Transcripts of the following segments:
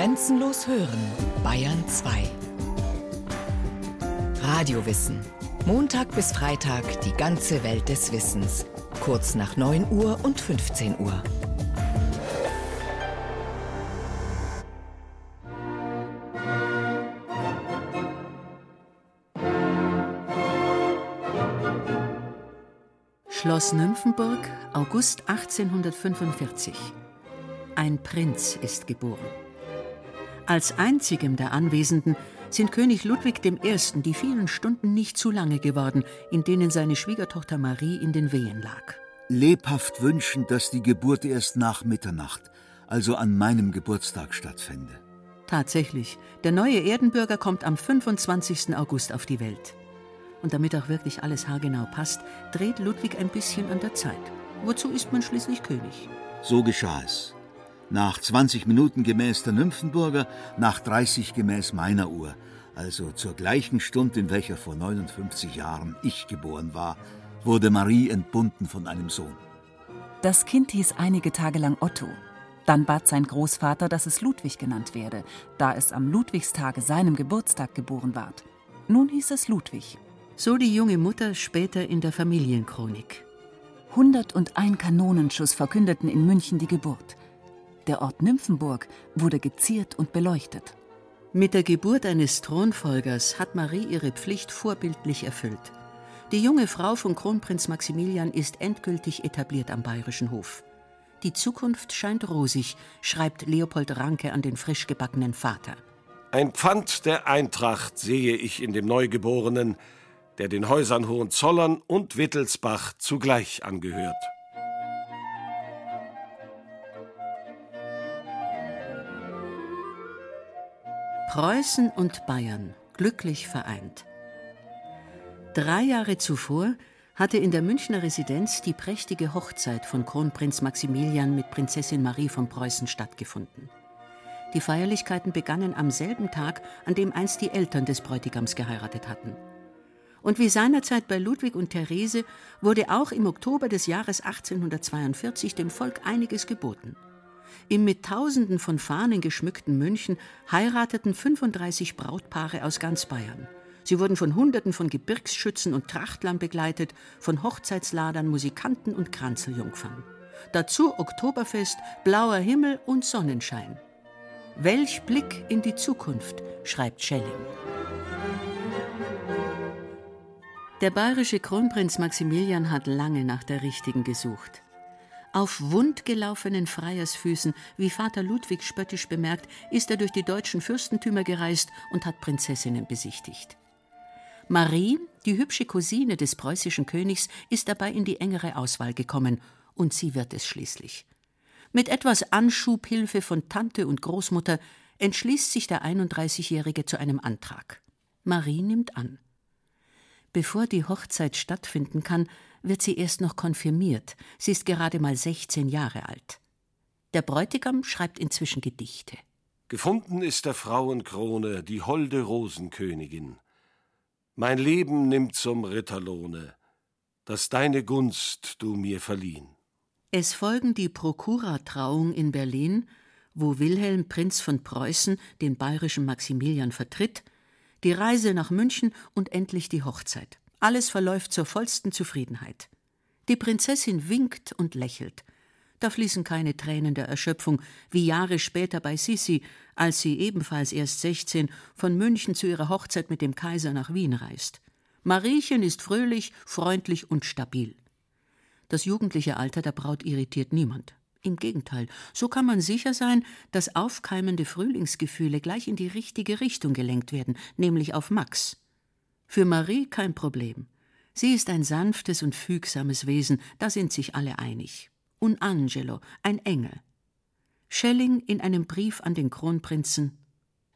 Grenzenlos hören, Bayern 2. Radiowissen. Montag bis Freitag die ganze Welt des Wissens. Kurz nach 9 Uhr und 15 Uhr. Schloss Nymphenburg, August 1845. Ein Prinz ist geboren. Als einzigem der Anwesenden sind König Ludwig I. die vielen Stunden nicht zu lange geworden, in denen seine Schwiegertochter Marie in den Wehen lag. Lebhaft wünschen, dass die Geburt erst nach Mitternacht, also an meinem Geburtstag stattfände. Tatsächlich, der neue Erdenbürger kommt am 25. August auf die Welt. Und damit auch wirklich alles haargenau passt, dreht Ludwig ein bisschen an der Zeit. Wozu ist man schließlich König? So geschah es. Nach 20 Minuten gemäß der Nymphenburger, nach 30 gemäß meiner Uhr, also zur gleichen Stunde, in welcher vor 59 Jahren ich geboren war, wurde Marie entbunden von einem Sohn. Das Kind hieß einige Tage lang Otto. Dann bat sein Großvater, dass es Ludwig genannt werde, da es am Ludwigstage, seinem Geburtstag, geboren ward. Nun hieß es Ludwig. So die junge Mutter später in der Familienchronik. 101 Kanonenschuss verkündeten in München die Geburt. Der Ort Nymphenburg wurde geziert und beleuchtet. Mit der Geburt eines Thronfolgers hat Marie ihre Pflicht vorbildlich erfüllt. Die junge Frau von Kronprinz Maximilian ist endgültig etabliert am bayerischen Hof. Die Zukunft scheint rosig, schreibt Leopold Ranke an den frisch gebackenen Vater. Ein Pfand der Eintracht sehe ich in dem Neugeborenen, der den Häusern Hohenzollern und Wittelsbach zugleich angehört. Preußen und Bayern glücklich vereint. Drei Jahre zuvor hatte in der Münchner Residenz die prächtige Hochzeit von Kronprinz Maximilian mit Prinzessin Marie von Preußen stattgefunden. Die Feierlichkeiten begannen am selben Tag, an dem einst die Eltern des Bräutigams geheiratet hatten. Und wie seinerzeit bei Ludwig und Therese wurde auch im Oktober des Jahres 1842 dem Volk einiges geboten. Im mit Tausenden von Fahnen geschmückten München heirateten 35 Brautpaare aus ganz Bayern. Sie wurden von Hunderten von Gebirgsschützen und Trachtlern begleitet, von Hochzeitsladern, Musikanten und Kranzeljungfern. Dazu Oktoberfest, blauer Himmel und Sonnenschein. Welch Blick in die Zukunft, schreibt Schelling. Der bayerische Kronprinz Maximilian hat lange nach der richtigen gesucht. Auf wundgelaufenen Freiersfüßen, wie Vater Ludwig spöttisch bemerkt, ist er durch die deutschen Fürstentümer gereist und hat Prinzessinnen besichtigt. Marie, die hübsche Cousine des preußischen Königs, ist dabei in die engere Auswahl gekommen, und sie wird es schließlich. Mit etwas Anschubhilfe von Tante und Großmutter entschließt sich der 31-Jährige zu einem Antrag. Marie nimmt an. Bevor die Hochzeit stattfinden kann, wird sie erst noch konfirmiert. Sie ist gerade mal 16 Jahre alt. Der Bräutigam schreibt inzwischen Gedichte. Gefunden ist der Frauenkrone die holde Rosenkönigin. Mein Leben nimmt zum Ritterlohne, dass deine Gunst du mir verliehen. Es folgen die Prokuratrauung in Berlin, wo Wilhelm Prinz von Preußen den bayerischen Maximilian vertritt die Reise nach München und endlich die Hochzeit. Alles verläuft zur vollsten Zufriedenheit. Die Prinzessin winkt und lächelt. Da fließen keine Tränen der Erschöpfung, wie Jahre später bei Sissi, als sie ebenfalls erst 16 von München zu ihrer Hochzeit mit dem Kaiser nach Wien reist. Mariechen ist fröhlich, freundlich und stabil. Das jugendliche Alter der Braut irritiert niemand. Im Gegenteil, so kann man sicher sein, dass aufkeimende Frühlingsgefühle gleich in die richtige Richtung gelenkt werden, nämlich auf Max. Für Marie kein Problem. Sie ist ein sanftes und fügsames Wesen, da sind sich alle einig. Un Angelo, ein Engel. Schelling in einem Brief an den Kronprinzen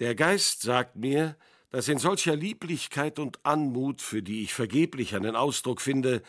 Der Geist sagt mir, dass in solcher Lieblichkeit und Anmut, für die ich vergeblich einen Ausdruck finde,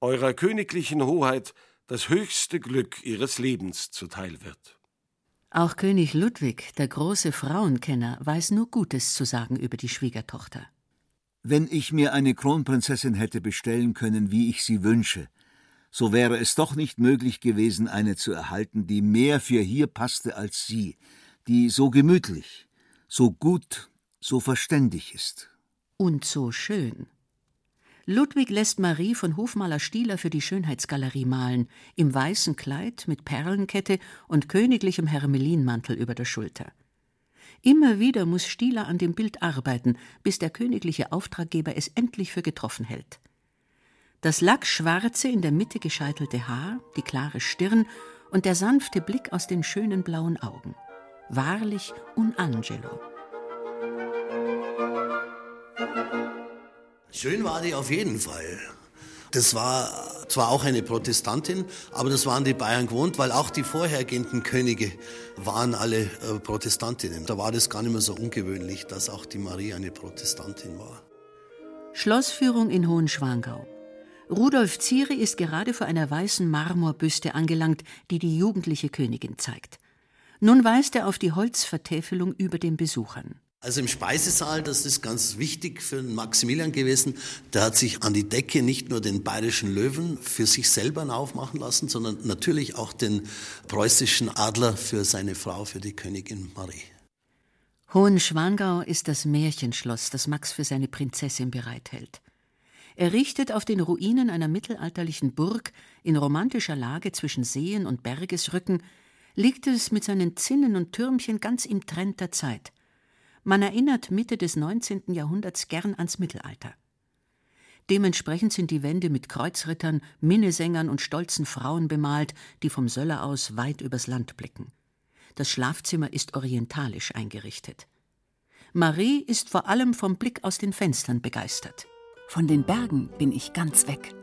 eurer königlichen Hoheit das höchste Glück ihres Lebens zuteil wird. Auch König Ludwig, der große Frauenkenner, weiß nur Gutes zu sagen über die Schwiegertochter. Wenn ich mir eine Kronprinzessin hätte bestellen können, wie ich sie wünsche, so wäre es doch nicht möglich gewesen, eine zu erhalten, die mehr für hier passte als sie, die so gemütlich, so gut, so verständig ist. Und so schön. Ludwig lässt Marie von Hofmaler Stieler für die Schönheitsgalerie malen, im weißen Kleid mit Perlenkette und königlichem Hermelinmantel über der Schulter. Immer wieder muss Stieler an dem Bild arbeiten, bis der königliche Auftraggeber es endlich für getroffen hält. Das lackschwarze, in der Mitte gescheitelte Haar, die klare Stirn und der sanfte Blick aus den schönen blauen Augen. Wahrlich un Angelo. Schön war die auf jeden Fall. Das war zwar auch eine Protestantin, aber das waren die Bayern gewohnt, weil auch die vorhergehenden Könige waren alle äh, Protestantinnen. Da war das gar nicht mehr so ungewöhnlich, dass auch die Marie eine Protestantin war. Schlossführung in Hohenschwangau. Rudolf Zieri ist gerade vor einer weißen Marmorbüste angelangt, die die jugendliche Königin zeigt. Nun weist er auf die Holzvertäfelung über den Besuchern. Also im Speisesaal, das ist ganz wichtig für Maximilian gewesen, der hat sich an die Decke nicht nur den bayerischen Löwen für sich selber aufmachen lassen, sondern natürlich auch den preußischen Adler für seine Frau, für die Königin Marie. Hohenschwangau ist das Märchenschloss, das Max für seine Prinzessin bereithält. Errichtet auf den Ruinen einer mittelalterlichen Burg in romantischer Lage zwischen Seen und Bergesrücken, liegt es mit seinen Zinnen und Türmchen ganz im Trend der Zeit – man erinnert Mitte des 19. Jahrhunderts gern ans Mittelalter. Dementsprechend sind die Wände mit Kreuzrittern, Minnesängern und stolzen Frauen bemalt, die vom Söller aus weit übers Land blicken. Das Schlafzimmer ist orientalisch eingerichtet. Marie ist vor allem vom Blick aus den Fenstern begeistert. Von den Bergen bin ich ganz weg.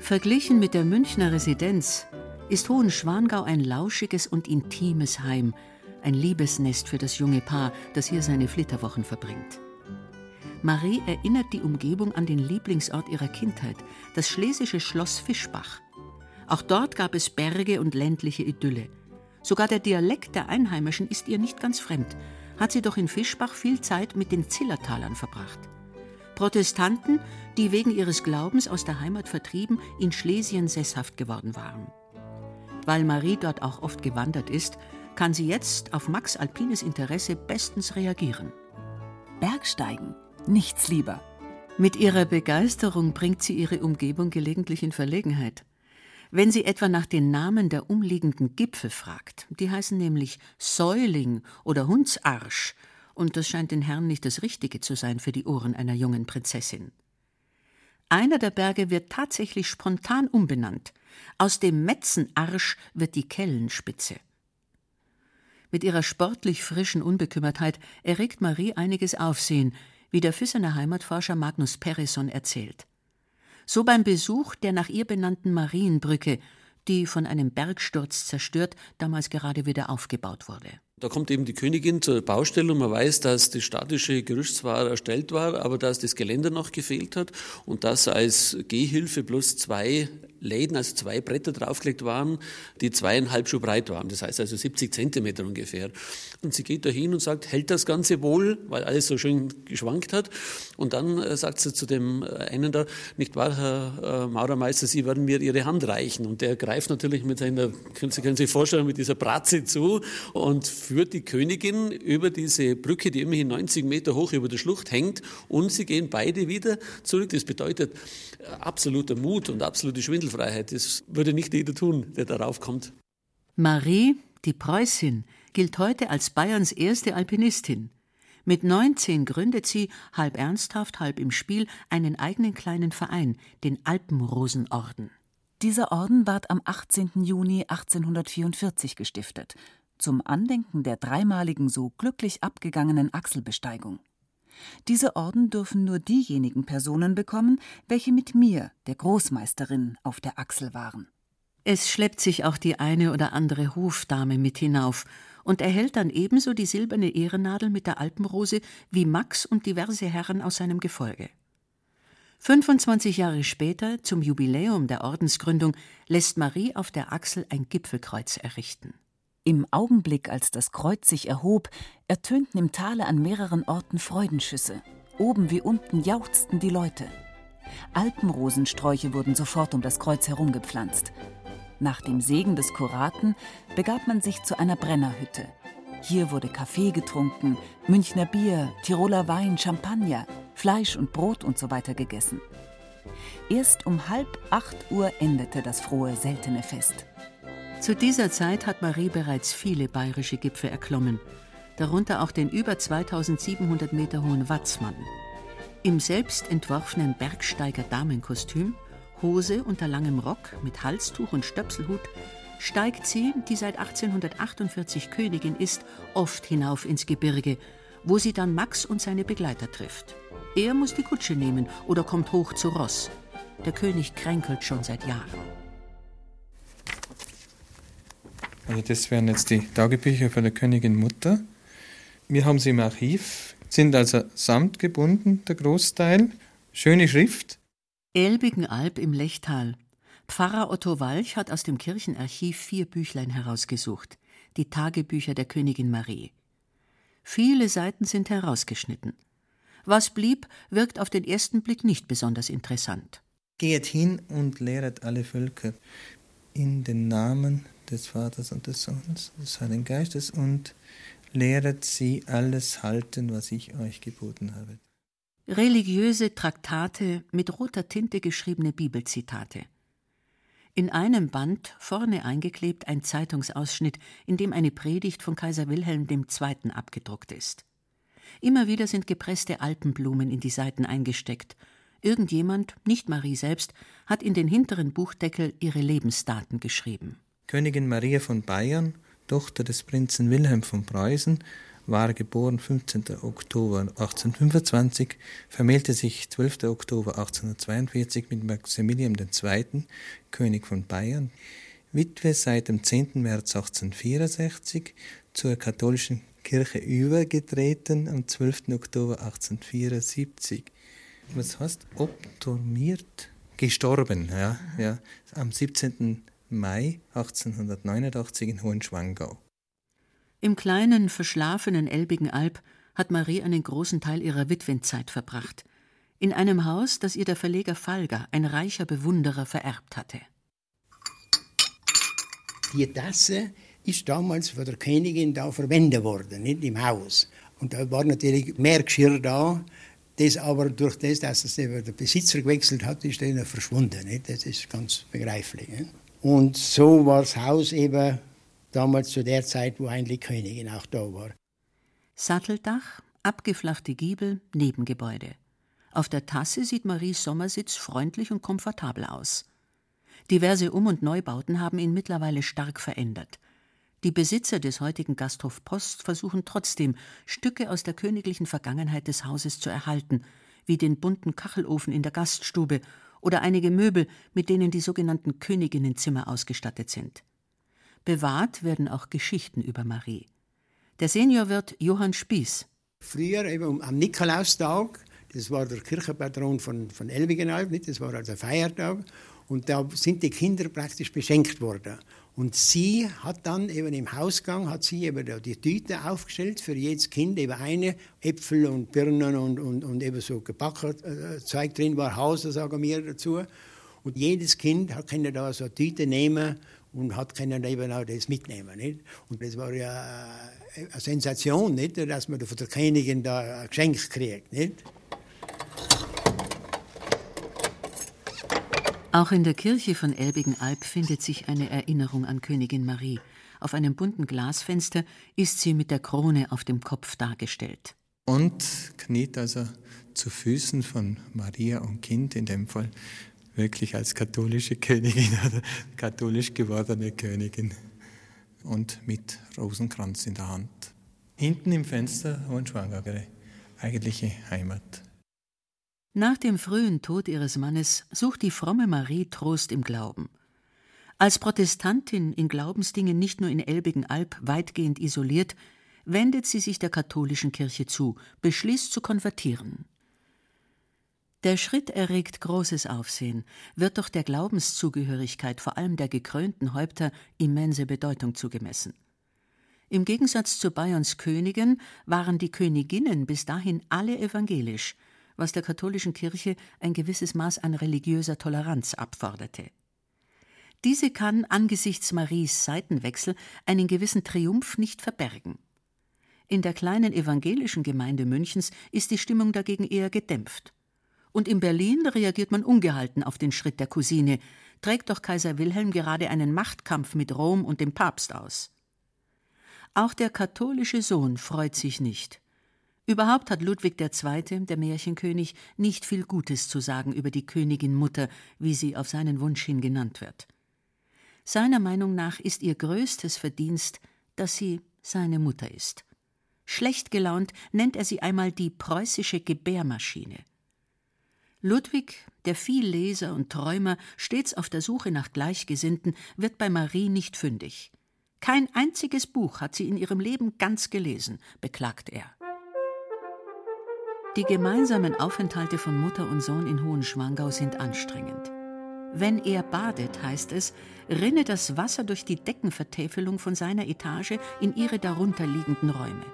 Verglichen mit der Münchner Residenz ist Hohenschwangau ein lauschiges und intimes Heim, ein Liebesnest für das junge Paar, das hier seine Flitterwochen verbringt. Marie erinnert die Umgebung an den Lieblingsort ihrer Kindheit, das schlesische Schloss Fischbach. Auch dort gab es Berge und ländliche Idylle. Sogar der Dialekt der Einheimischen ist ihr nicht ganz fremd, hat sie doch in Fischbach viel Zeit mit den Zillertalern verbracht. Protestanten, die wegen ihres Glaubens aus der Heimat vertrieben, in Schlesien sesshaft geworden waren. Weil Marie dort auch oft gewandert ist, kann sie jetzt auf Max alpines Interesse bestens reagieren. Bergsteigen, nichts lieber. Mit ihrer Begeisterung bringt sie ihre Umgebung gelegentlich in Verlegenheit. Wenn sie etwa nach den Namen der umliegenden Gipfel fragt, die heißen nämlich Säuling oder Hundsarsch, und das scheint den Herren nicht das Richtige zu sein für die Ohren einer jungen Prinzessin. Einer der Berge wird tatsächlich spontan umbenannt. Aus dem Metzenarsch wird die Kellenspitze. Mit ihrer sportlich frischen Unbekümmertheit erregt Marie einiges Aufsehen, wie der Füssener Heimatforscher Magnus Perisson erzählt. So beim Besuch der nach ihr benannten Marienbrücke, die von einem Bergsturz zerstört damals gerade wieder aufgebaut wurde. Da kommt eben die Königin zur Baustelle und man weiß, dass das statische Gerüst zwar erstellt war, aber dass das Geländer noch gefehlt hat und dass als Gehhilfe bloß zwei Läden, also zwei Bretter draufgelegt waren, die zweieinhalb Schuh breit waren. Das heißt also 70 Zentimeter ungefähr. Und sie geht da hin und sagt, hält das Ganze wohl, weil alles so schön geschwankt hat. Und dann äh, sagt sie zu dem äh, einen da, nicht wahr, Herr äh, Maurermeister, Sie werden mir Ihre Hand reichen. Und der greift natürlich mit seiner, Sie können sich vorstellen, mit dieser Bratze zu und führt die Königin über diese Brücke, die immerhin 90 Meter hoch über der Schlucht hängt, und sie gehen beide wieder zurück. Das bedeutet äh, absoluter Mut und absolute Schwindelfreiheit. Das würde nicht jeder tun, der darauf kommt. Marie, die Preußin, gilt heute als Bayerns erste Alpinistin. Mit 19 gründet sie, halb ernsthaft, halb im Spiel, einen eigenen kleinen Verein, den Alpenrosenorden. Dieser Orden ward am 18. Juni 1844 gestiftet zum Andenken der dreimaligen so glücklich abgegangenen Achselbesteigung. Diese Orden dürfen nur diejenigen Personen bekommen, welche mit mir, der Großmeisterin, auf der Achsel waren. Es schleppt sich auch die eine oder andere Hofdame mit hinauf und erhält dann ebenso die silberne Ehrennadel mit der Alpenrose wie Max und diverse Herren aus seinem Gefolge. 25 Jahre später, zum Jubiläum der Ordensgründung, lässt Marie auf der Achsel ein Gipfelkreuz errichten. Im Augenblick, als das Kreuz sich erhob, ertönten im Tale an mehreren Orten Freudenschüsse. Oben wie unten jauchzten die Leute. Alpenrosensträuche wurden sofort um das Kreuz herumgepflanzt. Nach dem Segen des Kuraten begab man sich zu einer Brennerhütte. Hier wurde Kaffee getrunken, Münchner Bier, Tiroler Wein, Champagner, Fleisch und Brot und so weiter gegessen. Erst um halb acht Uhr endete das frohe, seltene Fest. Zu dieser Zeit hat Marie bereits viele bayerische Gipfel erklommen, darunter auch den über 2700 Meter hohen Watzmann. Im selbst entworfenen Bergsteiger-Damenkostüm, Hose unter langem Rock mit Halstuch und Stöpselhut, steigt sie, die seit 1848 Königin ist, oft hinauf ins Gebirge, wo sie dann Max und seine Begleiter trifft. Er muss die Kutsche nehmen oder kommt hoch zu Ross. Der König kränkelt schon seit Jahren. Also das wären jetzt die Tagebücher von der Königin Mutter. Wir haben sie im Archiv, sind also samtgebunden, der Großteil. Schöne Schrift. Elbigenalb im Lechtal. Pfarrer Otto Walch hat aus dem Kirchenarchiv vier Büchlein herausgesucht. Die Tagebücher der Königin Marie. Viele Seiten sind herausgeschnitten. Was blieb, wirkt auf den ersten Blick nicht besonders interessant. Geht hin und lehret alle Völker in den Namen des Vaters und des Sohnes, des Heiligen Geistes und lehret sie alles halten, was ich euch geboten habe. Religiöse Traktate mit roter Tinte geschriebene Bibelzitate. In einem Band vorne eingeklebt ein Zeitungsausschnitt, in dem eine Predigt von Kaiser Wilhelm II. abgedruckt ist. Immer wieder sind gepresste Alpenblumen in die Seiten eingesteckt. Irgendjemand, nicht Marie selbst, hat in den hinteren Buchdeckel ihre Lebensdaten geschrieben. Königin Maria von Bayern, Tochter des Prinzen Wilhelm von Preußen, war geboren 15. Oktober 1825, vermählte sich 12. Oktober 1842 mit Maximilian II., König von Bayern, Witwe seit dem 10. März 1864, zur katholischen Kirche übergetreten am 12. Oktober 1874. Was heißt obturmiert? Gestorben, ja, ja, am 17. Mai 1889 in Hohenschwangau. Im kleinen, verschlafenen Elbigen Alb hat Marie einen großen Teil ihrer Witwenzeit verbracht. In einem Haus, das ihr der Verleger Falger, ein reicher Bewunderer, vererbt hatte. Die Tasse ist damals von der Königin da verwendet worden, nicht im Haus. Und da war natürlich mehr Geschirr da, das aber durch das, dass es der Besitzer gewechselt hat, ist dann verschwunden. Nicht? Das ist ganz begreiflich. Nicht? Und so war das Haus eben damals zu der Zeit, wo eigentlich Königin auch da war. Satteldach, abgeflachte Giebel, Nebengebäude. Auf der Tasse sieht Maries Sommersitz freundlich und komfortabel aus. Diverse Um- und Neubauten haben ihn mittlerweile stark verändert. Die Besitzer des heutigen Gasthof Post versuchen trotzdem, Stücke aus der königlichen Vergangenheit des Hauses zu erhalten, wie den bunten Kachelofen in der Gaststube oder einige Möbel, mit denen die sogenannten Königinnenzimmer ausgestattet sind. Bewahrt werden auch Geschichten über Marie. Der Seniorwirt Johann Spieß. Früher eben am Nikolaustag, das war der Kirchenpatron von, von Elbigenalb, das war also Feiertag, und da sind die Kinder praktisch beschenkt worden. Und sie hat dann eben im Hausgang hat sie eben die Tüte aufgestellt für jedes Kind, eben eine Äpfel und Birnen und, und, und eben so gebacken äh, Zeug drin war, Hauser sagen wir dazu. Und jedes Kind hat da so eine Tüte nehmen und hat können eben auch das mitnehmen. Nicht? Und das war ja eine Sensation, nicht? dass man von der Königin da ein Geschenk kriegt. Nicht? Auch in der Kirche von Elbigenalb findet sich eine Erinnerung an Königin Marie. Auf einem bunten Glasfenster ist sie mit der Krone auf dem Kopf dargestellt. Und kniet also zu Füßen von Maria und Kind, in dem Fall wirklich als katholische Königin oder katholisch gewordene Königin. Und mit Rosenkranz in der Hand. Hinten im Fenster Hohenschwangau, ihre eigentliche Heimat. Nach dem frühen Tod ihres Mannes sucht die fromme Marie Trost im Glauben. Als Protestantin in Glaubensdingen nicht nur in Elbigenalb weitgehend isoliert, wendet sie sich der katholischen Kirche zu, beschließt zu konvertieren. Der Schritt erregt großes Aufsehen, wird doch der Glaubenszugehörigkeit vor allem der gekrönten Häupter immense Bedeutung zugemessen. Im Gegensatz zu Bayerns Königin waren die Königinnen bis dahin alle evangelisch – was der katholischen Kirche ein gewisses Maß an religiöser Toleranz abforderte. Diese kann angesichts Maries Seitenwechsel einen gewissen Triumph nicht verbergen. In der kleinen evangelischen Gemeinde Münchens ist die Stimmung dagegen eher gedämpft. Und in Berlin reagiert man ungehalten auf den Schritt der Cousine, trägt doch Kaiser Wilhelm gerade einen Machtkampf mit Rom und dem Papst aus. Auch der katholische Sohn freut sich nicht. Überhaupt hat Ludwig II., der Märchenkönig, nicht viel Gutes zu sagen über die Königin Mutter, wie sie auf seinen Wunsch hin genannt wird. Seiner Meinung nach ist ihr größtes Verdienst, dass sie seine Mutter ist. Schlecht gelaunt nennt er sie einmal die preußische Gebärmaschine. Ludwig, der Vielleser und Träumer, stets auf der Suche nach Gleichgesinnten, wird bei Marie nicht fündig. Kein einziges Buch hat sie in ihrem Leben ganz gelesen, beklagt er. Die gemeinsamen Aufenthalte von Mutter und Sohn in Hohenschwangau sind anstrengend. Wenn er badet, heißt es, rinne das Wasser durch die Deckenvertäfelung von seiner Etage in ihre darunterliegenden Räume.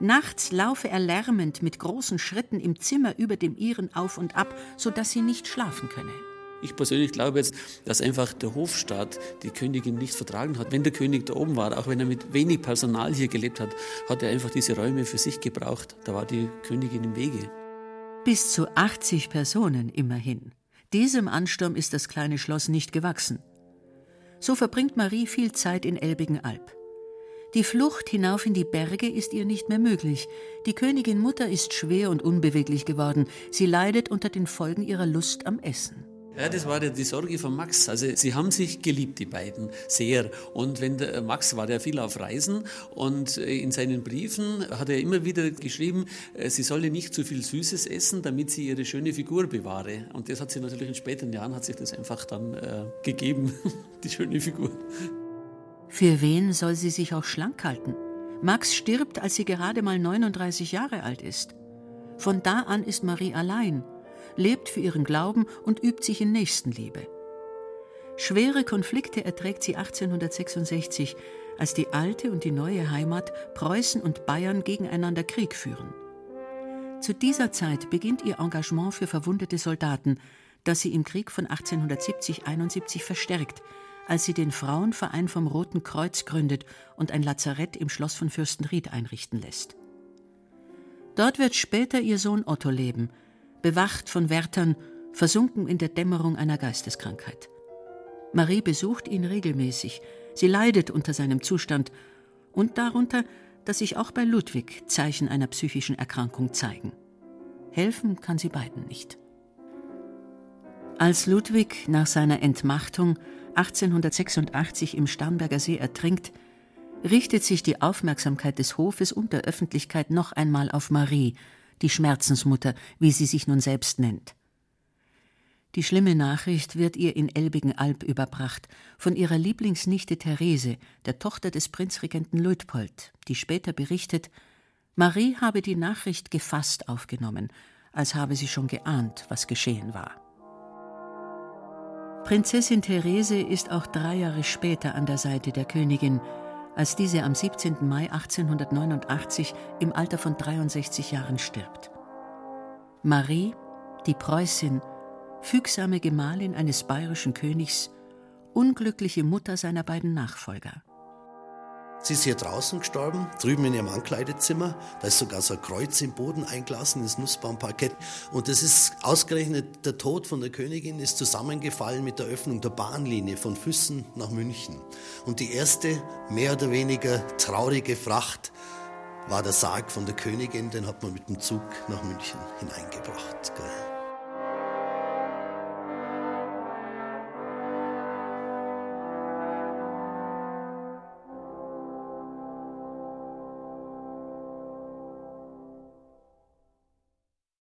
Nachts laufe er lärmend mit großen Schritten im Zimmer über dem ihren auf und ab, so dass sie nicht schlafen könne. Ich persönlich glaube jetzt, dass einfach der Hofstaat die Königin nicht vertragen hat. Wenn der König da oben war, auch wenn er mit wenig Personal hier gelebt hat, hat er einfach diese Räume für sich gebraucht. Da war die Königin im Wege. Bis zu 80 Personen immerhin. Diesem Ansturm ist das kleine Schloss nicht gewachsen. So verbringt Marie viel Zeit in Elbigenalb. Die Flucht hinauf in die Berge ist ihr nicht mehr möglich. Die Königin Mutter ist schwer und unbeweglich geworden. Sie leidet unter den Folgen ihrer Lust am Essen. Ja, das war ja die Sorge von Max. Also sie haben sich geliebt, die beiden, sehr. Und wenn der Max war ja viel auf Reisen und äh, in seinen Briefen hat er immer wieder geschrieben, äh, sie solle nicht zu viel Süßes essen, damit sie ihre schöne Figur bewahre. Und das hat sie natürlich in späteren Jahren hat sich das einfach dann äh, gegeben, die schöne Figur. Für wen soll sie sich auch schlank halten? Max stirbt, als sie gerade mal 39 Jahre alt ist. Von da an ist Marie allein lebt für ihren Glauben und übt sich in Nächstenliebe. Schwere Konflikte erträgt sie 1866, als die alte und die neue Heimat Preußen und Bayern gegeneinander Krieg führen. Zu dieser Zeit beginnt ihr Engagement für verwundete Soldaten, das sie im Krieg von 1870-71 verstärkt, als sie den Frauenverein vom Roten Kreuz gründet und ein Lazarett im Schloss von Fürstenried einrichten lässt. Dort wird später ihr Sohn Otto leben, bewacht von Wärtern, versunken in der Dämmerung einer Geisteskrankheit. Marie besucht ihn regelmäßig, sie leidet unter seinem Zustand und darunter, dass sich auch bei Ludwig Zeichen einer psychischen Erkrankung zeigen. Helfen kann sie beiden nicht. Als Ludwig nach seiner Entmachtung 1886 im Starnberger See ertrinkt, richtet sich die Aufmerksamkeit des Hofes und der Öffentlichkeit noch einmal auf Marie die Schmerzensmutter, wie sie sich nun selbst nennt. Die schlimme Nachricht wird ihr in Elbigenalb überbracht von ihrer Lieblingsnichte Therese, der Tochter des Prinzregenten Luitpold, die später berichtet, Marie habe die Nachricht gefasst aufgenommen, als habe sie schon geahnt, was geschehen war. Prinzessin Therese ist auch drei Jahre später an der Seite der Königin, als diese am 17. Mai 1889 im Alter von 63 Jahren stirbt. Marie, die Preußin, fügsame Gemahlin eines bayerischen Königs, unglückliche Mutter seiner beiden Nachfolger. Sie ist hier draußen gestorben, drüben in ihrem Ankleidezimmer. Da ist sogar so ein Kreuz im Boden eingelassen, das Nussbaumparkett. Und das ist ausgerechnet, der Tod von der Königin ist zusammengefallen mit der Öffnung der Bahnlinie von Füssen nach München. Und die erste, mehr oder weniger traurige Fracht war der Sarg von der Königin, den hat man mit dem Zug nach München hineingebracht.